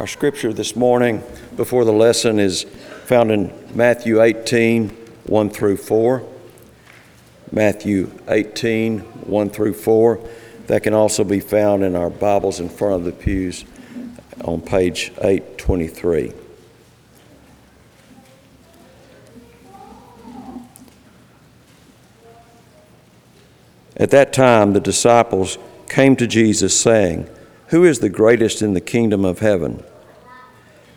Our scripture this morning before the lesson is found in Matthew 18, 1 through 4. Matthew 18, 1 through 4. That can also be found in our Bibles in front of the pews on page 823. At that time, the disciples came to Jesus, saying, Who is the greatest in the kingdom of heaven?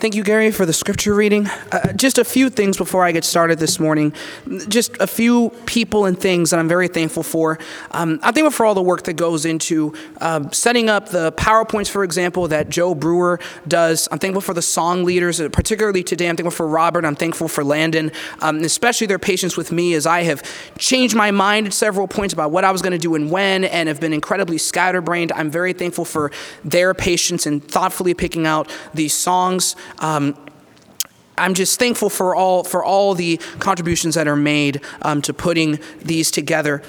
Thank you, Gary, for the scripture reading. Uh, just a few things before I get started this morning. Just a few people and things that I'm very thankful for. Um, I'm thankful for all the work that goes into uh, setting up the PowerPoints, for example, that Joe Brewer does. I'm thankful for the song leaders, particularly today. I'm thankful for Robert. I'm thankful for Landon, um, especially their patience with me as I have changed my mind at several points about what I was going to do and when, and have been incredibly scatterbrained. I'm very thankful for their patience in thoughtfully picking out these songs. Um, I'm just thankful for all for all the contributions that are made um, to putting these together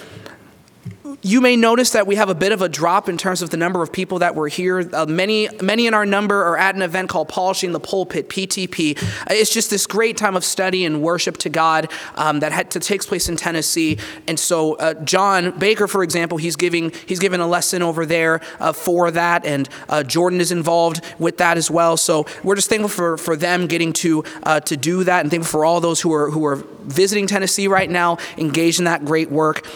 you may notice that we have a bit of a drop in terms of the number of people that were here. Uh, many, many in our number are at an event called Polishing the Pulpit (PTP). Uh, it's just this great time of study and worship to God um, that, had, takes place in Tennessee. And so, uh, John Baker, for example, he's giving he's given a lesson over there uh, for that, and uh, Jordan is involved with that as well. So we're just thankful for, for them getting to uh, to do that, and thankful for all those who are who are visiting Tennessee right now, engaged in that great work.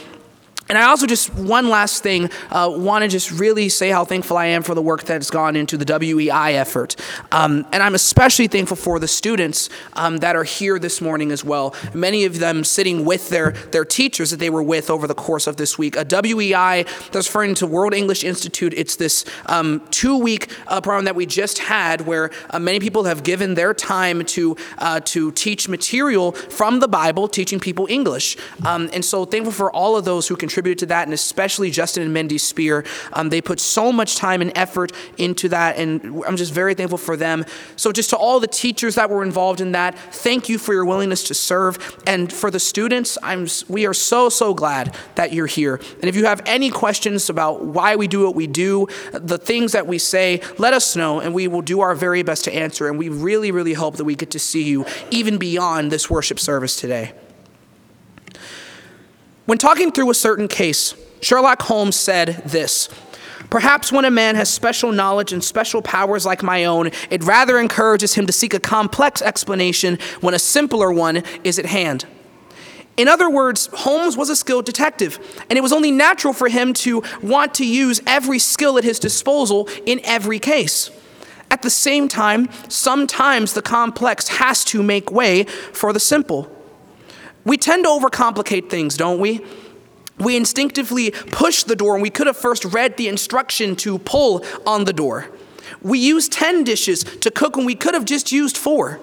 And I also just, one last thing, uh, want to just really say how thankful I am for the work that's gone into the WEI effort. Um, and I'm especially thankful for the students um, that are here this morning as well. Many of them sitting with their, their teachers that they were with over the course of this week. A WEI, that's referring to World English Institute, it's this um, two week uh, program that we just had where uh, many people have given their time to, uh, to teach material from the Bible, teaching people English. Um, and so thankful for all of those who can contributed to that, and especially Justin and Mindy Spear. Um, they put so much time and effort into that, and I'm just very thankful for them. So, just to all the teachers that were involved in that, thank you for your willingness to serve. And for the students, I'm, we are so, so glad that you're here. And if you have any questions about why we do what we do, the things that we say, let us know, and we will do our very best to answer. And we really, really hope that we get to see you even beyond this worship service today. When talking through a certain case, Sherlock Holmes said this Perhaps when a man has special knowledge and special powers like my own, it rather encourages him to seek a complex explanation when a simpler one is at hand. In other words, Holmes was a skilled detective, and it was only natural for him to want to use every skill at his disposal in every case. At the same time, sometimes the complex has to make way for the simple. We tend to overcomplicate things, don't we? We instinctively push the door, and we could have first read the instruction to pull on the door. We use 10 dishes to cook when we could have just used four.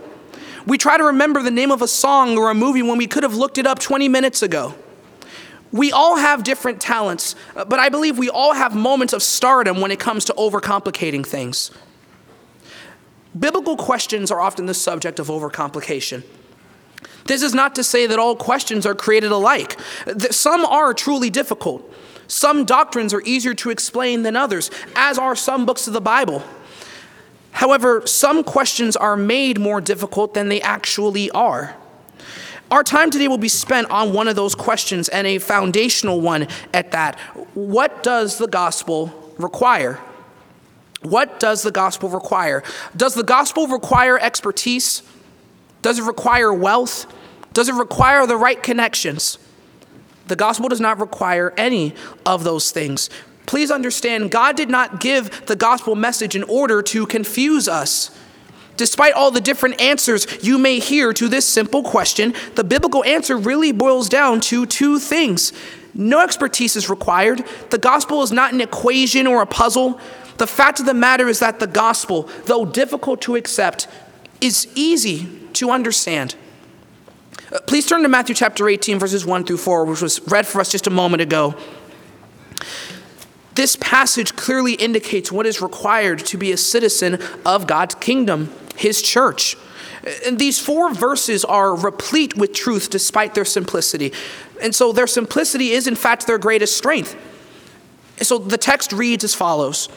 We try to remember the name of a song or a movie when we could have looked it up 20 minutes ago. We all have different talents, uh, but I believe we all have moments of stardom when it comes to overcomplicating things. Biblical questions are often the subject of overcomplication. This is not to say that all questions are created alike. Some are truly difficult. Some doctrines are easier to explain than others, as are some books of the Bible. However, some questions are made more difficult than they actually are. Our time today will be spent on one of those questions and a foundational one at that. What does the gospel require? What does the gospel require? Does the gospel require expertise? Does it require wealth? Does it require the right connections? The gospel does not require any of those things. Please understand, God did not give the gospel message in order to confuse us. Despite all the different answers you may hear to this simple question, the biblical answer really boils down to two things No expertise is required. The gospel is not an equation or a puzzle. The fact of the matter is that the gospel, though difficult to accept, is easy to understand. Please turn to Matthew chapter 18, verses 1 through 4, which was read for us just a moment ago. This passage clearly indicates what is required to be a citizen of God's kingdom, his church. And these four verses are replete with truth despite their simplicity. And so their simplicity is, in fact, their greatest strength. So the text reads as follows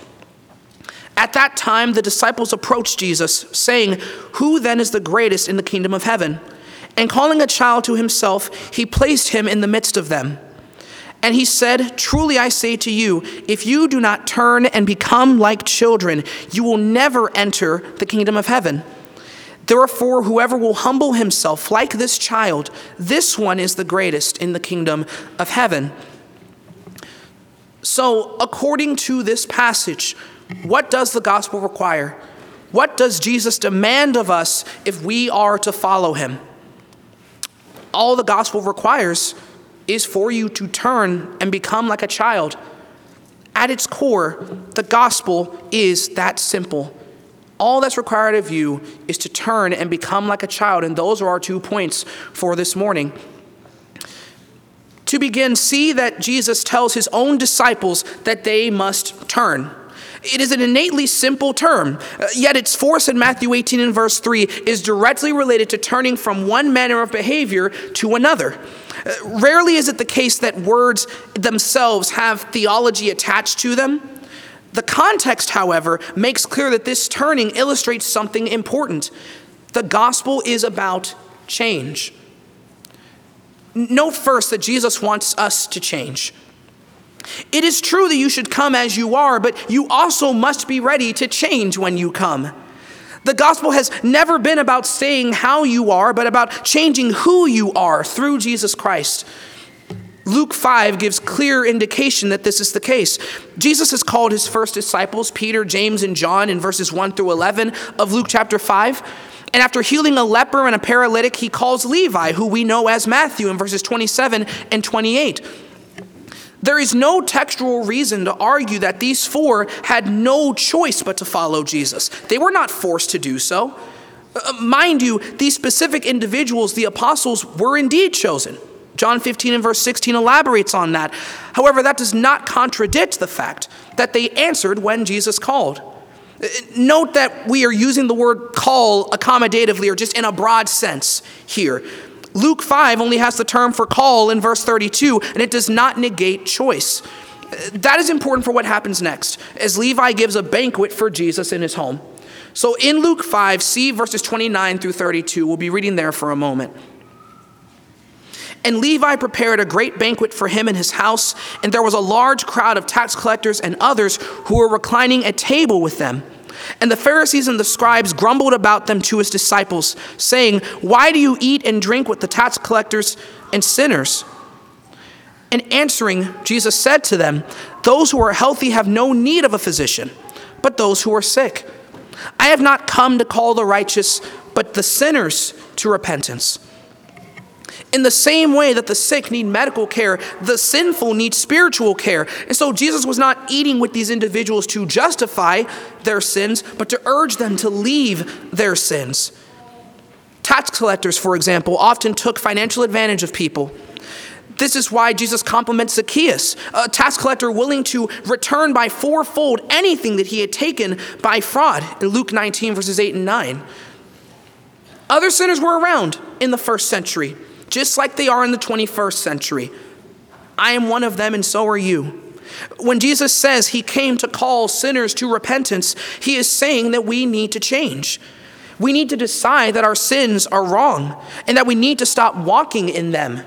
At that time, the disciples approached Jesus, saying, Who then is the greatest in the kingdom of heaven? And calling a child to himself, he placed him in the midst of them. And he said, Truly I say to you, if you do not turn and become like children, you will never enter the kingdom of heaven. Therefore, whoever will humble himself like this child, this one is the greatest in the kingdom of heaven. So, according to this passage, what does the gospel require? What does Jesus demand of us if we are to follow him? All the gospel requires is for you to turn and become like a child. At its core, the gospel is that simple. All that's required of you is to turn and become like a child. And those are our two points for this morning. To begin, see that Jesus tells his own disciples that they must turn. It is an innately simple term, uh, yet its force in Matthew 18 and verse 3 is directly related to turning from one manner of behavior to another. Uh, rarely is it the case that words themselves have theology attached to them. The context, however, makes clear that this turning illustrates something important. The gospel is about change. Note first that Jesus wants us to change. It is true that you should come as you are, but you also must be ready to change when you come. The gospel has never been about saying how you are, but about changing who you are through Jesus Christ. Luke 5 gives clear indication that this is the case. Jesus has called his first disciples, Peter, James, and John, in verses 1 through 11 of Luke chapter 5. And after healing a leper and a paralytic, he calls Levi, who we know as Matthew, in verses 27 and 28. There is no textual reason to argue that these four had no choice but to follow Jesus. They were not forced to do so. Uh, mind you, these specific individuals, the apostles, were indeed chosen. John 15 and verse 16 elaborates on that. However, that does not contradict the fact that they answered when Jesus called. Uh, note that we are using the word call accommodatively or just in a broad sense here. Luke 5 only has the term for call in verse 32, and it does not negate choice. That is important for what happens next, as Levi gives a banquet for Jesus in his home. So in Luke 5, see verses 29 through 32. We'll be reading there for a moment. And Levi prepared a great banquet for him in his house, and there was a large crowd of tax collectors and others who were reclining at table with them. And the Pharisees and the scribes grumbled about them to his disciples, saying, Why do you eat and drink with the tax collectors and sinners? And answering, Jesus said to them, Those who are healthy have no need of a physician, but those who are sick. I have not come to call the righteous, but the sinners to repentance. In the same way that the sick need medical care, the sinful need spiritual care. And so Jesus was not eating with these individuals to justify their sins, but to urge them to leave their sins. Tax collectors, for example, often took financial advantage of people. This is why Jesus compliments Zacchaeus, a tax collector willing to return by fourfold anything that he had taken by fraud in Luke 19, verses 8 and 9. Other sinners were around in the first century just like they are in the 21st century. I am one of them, and so are you. When Jesus says he came to call sinners to repentance, he is saying that we need to change. We need to decide that our sins are wrong and that we need to stop walking in them.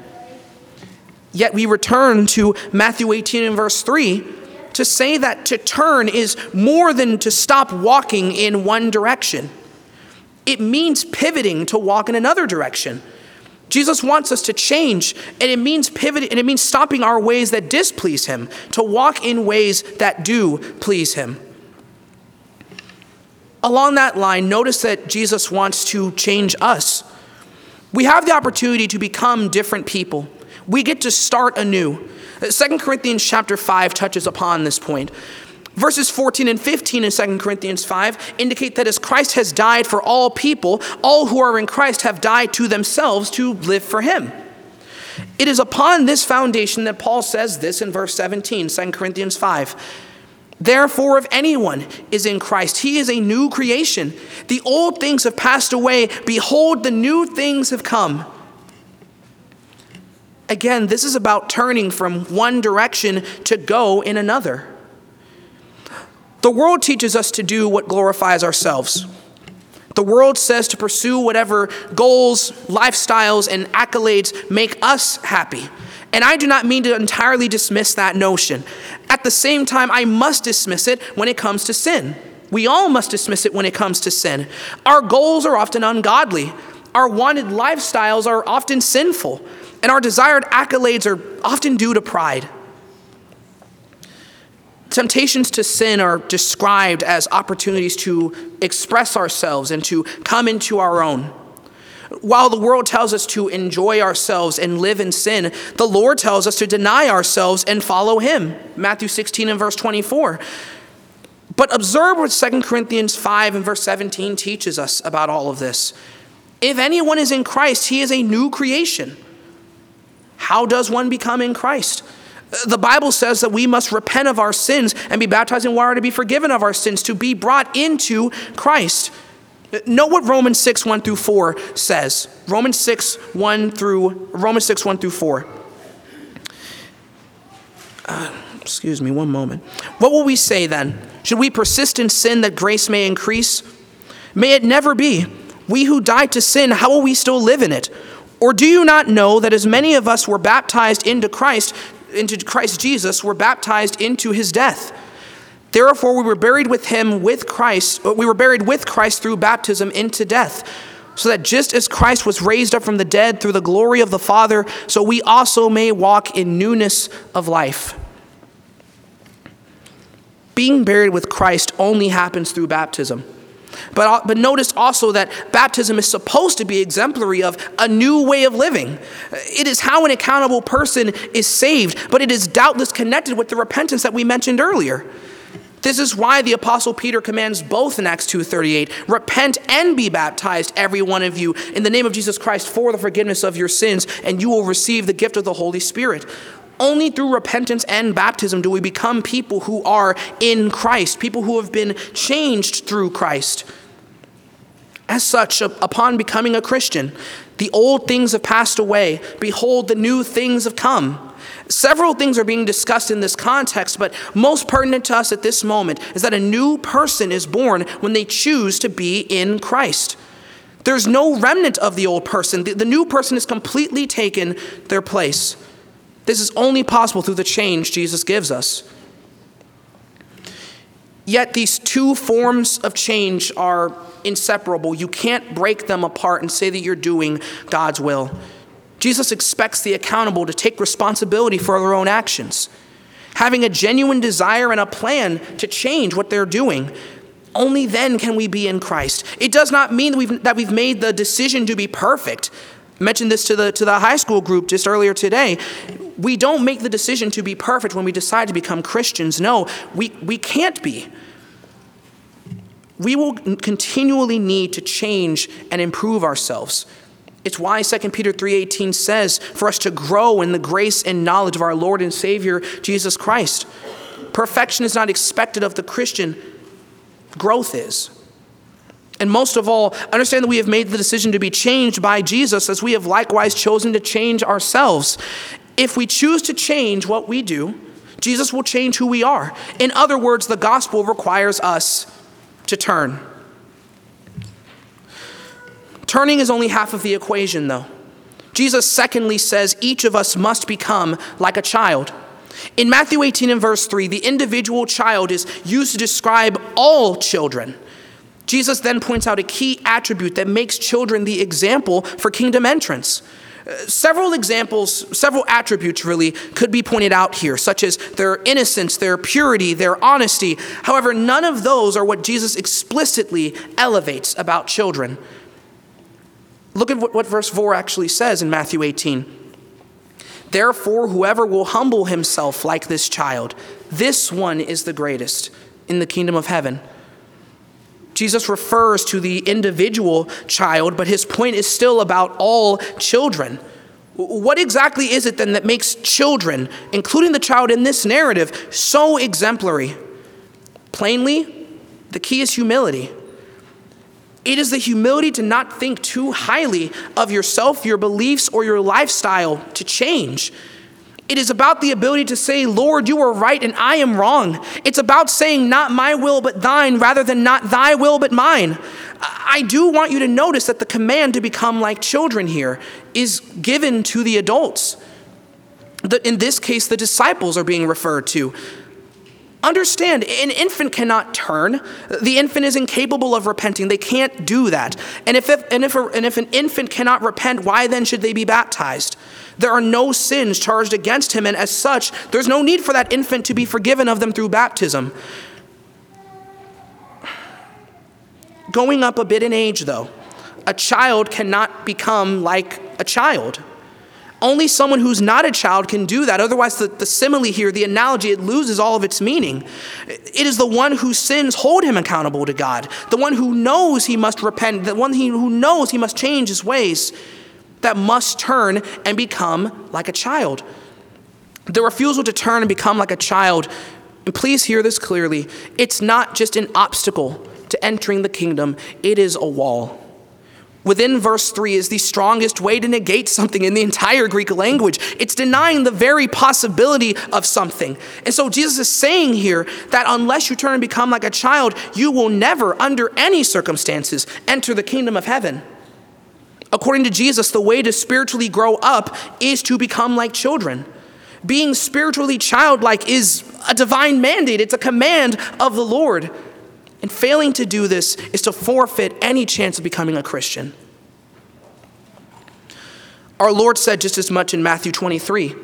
Yet we return to Matthew 18 and verse 3 to say that to turn is more than to stop walking in one direction. It means pivoting to walk in another direction. Jesus wants us to change, and it means pivoting, and it means stopping our ways that displease Him, to walk in ways that do please Him. Along that line, notice that Jesus wants to change us. We have the opportunity to become different people. We get to start anew. 2 Corinthians chapter 5 touches upon this point. Verses 14 and 15 in 2 Corinthians 5 indicate that as Christ has died for all people, all who are in Christ have died to themselves to live for him. It is upon this foundation that Paul says this in verse 17, 2 Corinthians 5. Therefore, if anyone is in Christ, he is a new creation. The old things have passed away. Behold, the new things have come. Again, this is about turning from one direction to go in another. The world teaches us to do what glorifies ourselves. The world says to pursue whatever goals, lifestyles, and accolades make us happy. And I do not mean to entirely dismiss that notion. At the same time, I must dismiss it when it comes to sin. We all must dismiss it when it comes to sin. Our goals are often ungodly, our wanted lifestyles are often sinful, and our desired accolades are often due to pride. Temptations to sin are described as opportunities to express ourselves and to come into our own. While the world tells us to enjoy ourselves and live in sin, the Lord tells us to deny ourselves and follow Him. Matthew 16 and verse 24. But observe what 2 Corinthians 5 and verse 17 teaches us about all of this. If anyone is in Christ, he is a new creation. How does one become in Christ? The Bible says that we must repent of our sins and be baptized in water to be forgiven of our sins, to be brought into Christ. Know what Romans 6, 1 through 4 says. Romans 6, 1 through Romans 6, 1 through 4. Uh, excuse me, one moment. What will we say then? Should we persist in sin that grace may increase? May it never be. We who died to sin, how will we still live in it? Or do you not know that as many of us were baptized into Christ, into Christ Jesus, were baptized into his death? Therefore, we were buried with him with Christ, uh, we were buried with Christ through baptism into death, so that just as Christ was raised up from the dead through the glory of the Father, so we also may walk in newness of life. Being buried with Christ only happens through baptism. But, uh, but notice also that baptism is supposed to be exemplary of a new way of living. It is how an accountable person is saved, but it is doubtless connected with the repentance that we mentioned earlier. This is why the apostle Peter commands both in Acts 2:38, repent and be baptized every one of you in the name of Jesus Christ for the forgiveness of your sins and you will receive the gift of the Holy Spirit. Only through repentance and baptism do we become people who are in Christ, people who have been changed through Christ. As such, upon becoming a Christian, the old things have passed away. Behold, the new things have come. Several things are being discussed in this context, but most pertinent to us at this moment is that a new person is born when they choose to be in Christ. There's no remnant of the old person, the, the new person has completely taken their place. This is only possible through the change Jesus gives us. Yet these two forms of change are inseparable. You can't break them apart and say that you're doing God's will. Jesus expects the accountable to take responsibility for their own actions, having a genuine desire and a plan to change what they're doing. Only then can we be in Christ. It does not mean that we've, that we've made the decision to be perfect. I mentioned this to the, to the high school group just earlier today. We don't make the decision to be perfect when we decide to become Christians. No, we, we can't be. We will continually need to change and improve ourselves. It's why 2 Peter 3:18 says for us to grow in the grace and knowledge of our Lord and Savior Jesus Christ. Perfection is not expected of the Christian, growth is. And most of all, understand that we have made the decision to be changed by Jesus as we have likewise chosen to change ourselves. If we choose to change what we do, Jesus will change who we are. In other words, the gospel requires us to turn. Turning is only half of the equation, though. Jesus, secondly, says each of us must become like a child. In Matthew 18 and verse 3, the individual child is used to describe all children. Jesus then points out a key attribute that makes children the example for kingdom entrance. Several examples, several attributes really could be pointed out here, such as their innocence, their purity, their honesty. However, none of those are what Jesus explicitly elevates about children. Look at what verse 4 actually says in Matthew 18. Therefore, whoever will humble himself like this child, this one is the greatest in the kingdom of heaven. Jesus refers to the individual child, but his point is still about all children. What exactly is it then that makes children, including the child in this narrative, so exemplary? Plainly, the key is humility. It is the humility to not think too highly of yourself, your beliefs, or your lifestyle to change. It is about the ability to say, Lord, you are right and I am wrong. It's about saying, not my will but thine, rather than not thy will but mine. I do want you to notice that the command to become like children here is given to the adults. That in this case, the disciples are being referred to. Understand, an infant cannot turn. The infant is incapable of repenting. They can't do that. And if, if, and, if a, and if an infant cannot repent, why then should they be baptized? There are no sins charged against him, and as such, there's no need for that infant to be forgiven of them through baptism. Going up a bit in age, though, a child cannot become like a child. Only someone who's not a child can do that. Otherwise, the, the simile here, the analogy, it loses all of its meaning. It is the one whose sins hold him accountable to God, the one who knows he must repent, the one who knows he must change his ways, that must turn and become like a child. The refusal to turn and become like a child, and please hear this clearly, it's not just an obstacle to entering the kingdom, it is a wall within verse 3 is the strongest way to negate something in the entire Greek language. It's denying the very possibility of something. And so Jesus is saying here that unless you turn and become like a child, you will never, under any circumstances, enter the kingdom of heaven. According to Jesus, the way to spiritually grow up is to become like children. Being spiritually childlike is a divine mandate, it's a command of the Lord. And failing to do this is to forfeit any chance of becoming a Christian. Our Lord said just as much in Matthew 23.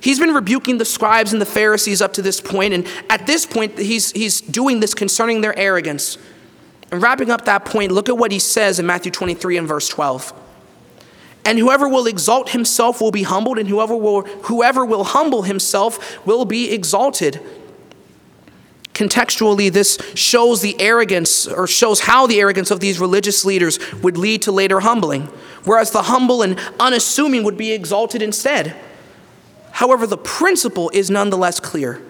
He's been rebuking the scribes and the Pharisees up to this point, and at this point, he's, he's doing this concerning their arrogance. And wrapping up that point, look at what he says in Matthew 23 and verse 12. And whoever will exalt himself will be humbled, and whoever will, whoever will humble himself will be exalted. Contextually, this shows the arrogance or shows how the arrogance of these religious leaders would lead to later humbling, whereas the humble and unassuming would be exalted instead. However, the principle is nonetheless clear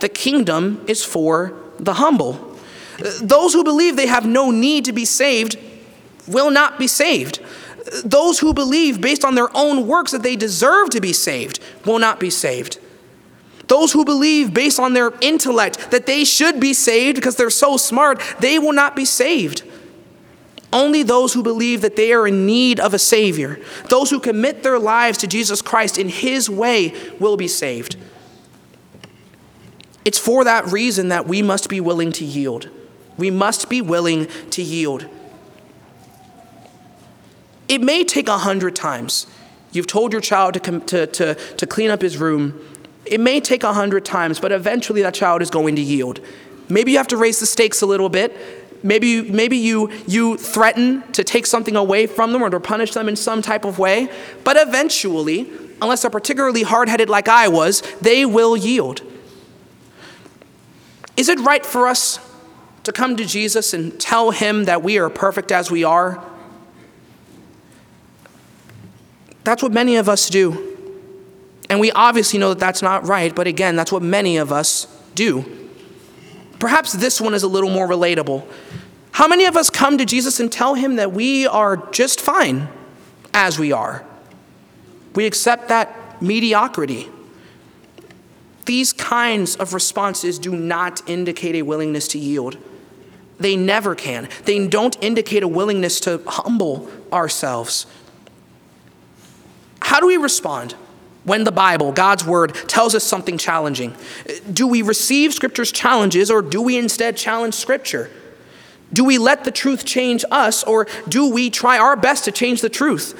the kingdom is for the humble. Those who believe they have no need to be saved will not be saved. Those who believe, based on their own works, that they deserve to be saved will not be saved. Those who believe based on their intellect that they should be saved because they're so smart, they will not be saved. Only those who believe that they are in need of a Savior, those who commit their lives to Jesus Christ in His way, will be saved. It's for that reason that we must be willing to yield. We must be willing to yield. It may take a hundred times. You've told your child to, com- to, to, to clean up his room it may take a hundred times, but eventually that child is going to yield. Maybe you have to raise the stakes a little bit. Maybe, you, maybe you, you threaten to take something away from them or to punish them in some type of way. But eventually, unless they're particularly hard headed like I was, they will yield. Is it right for us to come to Jesus and tell him that we are perfect as we are? That's what many of us do. And we obviously know that that's not right, but again, that's what many of us do. Perhaps this one is a little more relatable. How many of us come to Jesus and tell him that we are just fine as we are? We accept that mediocrity. These kinds of responses do not indicate a willingness to yield. They never can. They don't indicate a willingness to humble ourselves. How do we respond? when the Bible, God's Word, tells us something challenging? Do we receive Scripture's challenges or do we instead challenge Scripture? Do we let the truth change us or do we try our best to change the truth?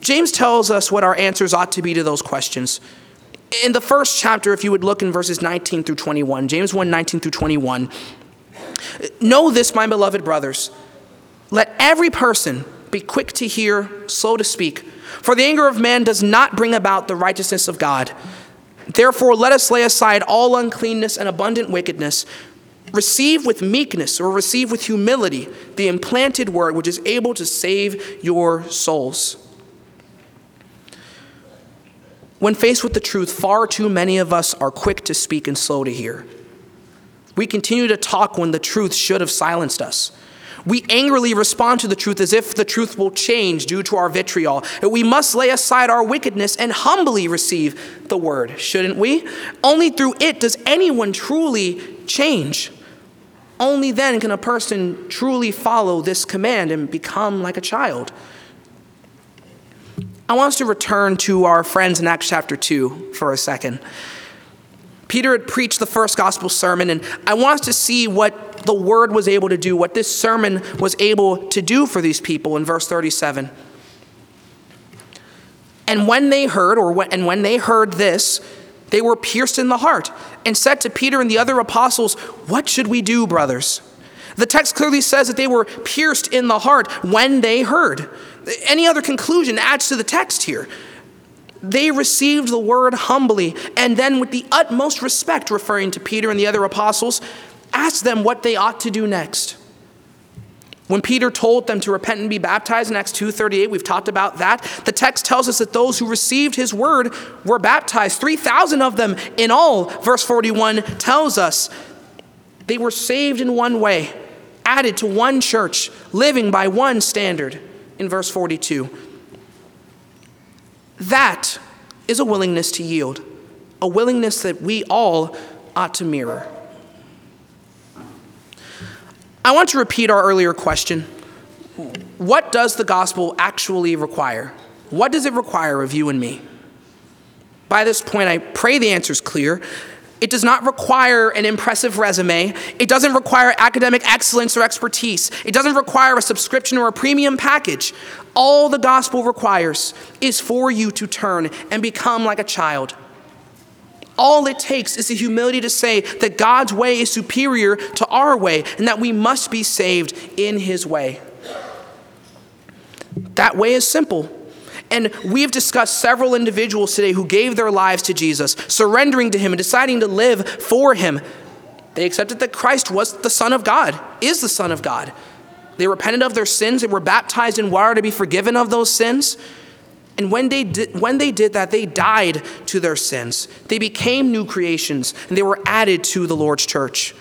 James tells us what our answers ought to be to those questions. In the first chapter, if you would look in verses 19 through 21, James 1 19 through 21, know this, my beloved brothers. Let every person Be quick to hear, slow to speak. For the anger of man does not bring about the righteousness of God. Therefore, let us lay aside all uncleanness and abundant wickedness. Receive with meekness or receive with humility the implanted word which is able to save your souls. When faced with the truth, far too many of us are quick to speak and slow to hear. We continue to talk when the truth should have silenced us. We angrily respond to the truth as if the truth will change due to our vitriol. We must lay aside our wickedness and humbly receive the word, shouldn't we? Only through it does anyone truly change. Only then can a person truly follow this command and become like a child. I want us to return to our friends in Acts chapter 2 for a second. Peter had preached the first gospel sermon, and I want us to see what the word was able to do, what this sermon was able to do for these people in verse 37. And when they heard, or when, and when they heard this, they were pierced in the heart and said to Peter and the other apostles, What should we do, brothers? The text clearly says that they were pierced in the heart when they heard. Any other conclusion adds to the text here. They received the word humbly and then, with the utmost respect, referring to Peter and the other apostles, asked them what they ought to do next. When Peter told them to repent and be baptized in Acts 2:38, we've talked about that. The text tells us that those who received his word were baptized, 3,000 of them in all. Verse 41 tells us they were saved in one way, added to one church, living by one standard in verse 42. That is a willingness to yield, a willingness that we all ought to mirror. I want to repeat our earlier question. What does the gospel actually require? What does it require of you and me? By this point, I pray the answer is clear. It does not require an impressive resume. It doesn't require academic excellence or expertise. It doesn't require a subscription or a premium package. All the gospel requires is for you to turn and become like a child. All it takes is the humility to say that God's way is superior to our way and that we must be saved in His way. That way is simple. And we've discussed several individuals today who gave their lives to Jesus, surrendering to Him and deciding to live for Him. They accepted that Christ was the Son of God, is the Son of God. They repented of their sins, they were baptized in water to be forgiven of those sins. And when they, did, when they did that, they died to their sins. They became new creations, and they were added to the Lord's church.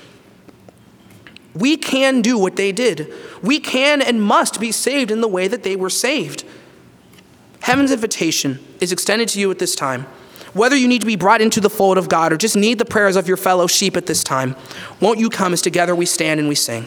We can do what they did. We can and must be saved in the way that they were saved. Heaven's invitation is extended to you at this time. Whether you need to be brought into the fold of God or just need the prayers of your fellow sheep at this time, won't you come as together we stand and we sing?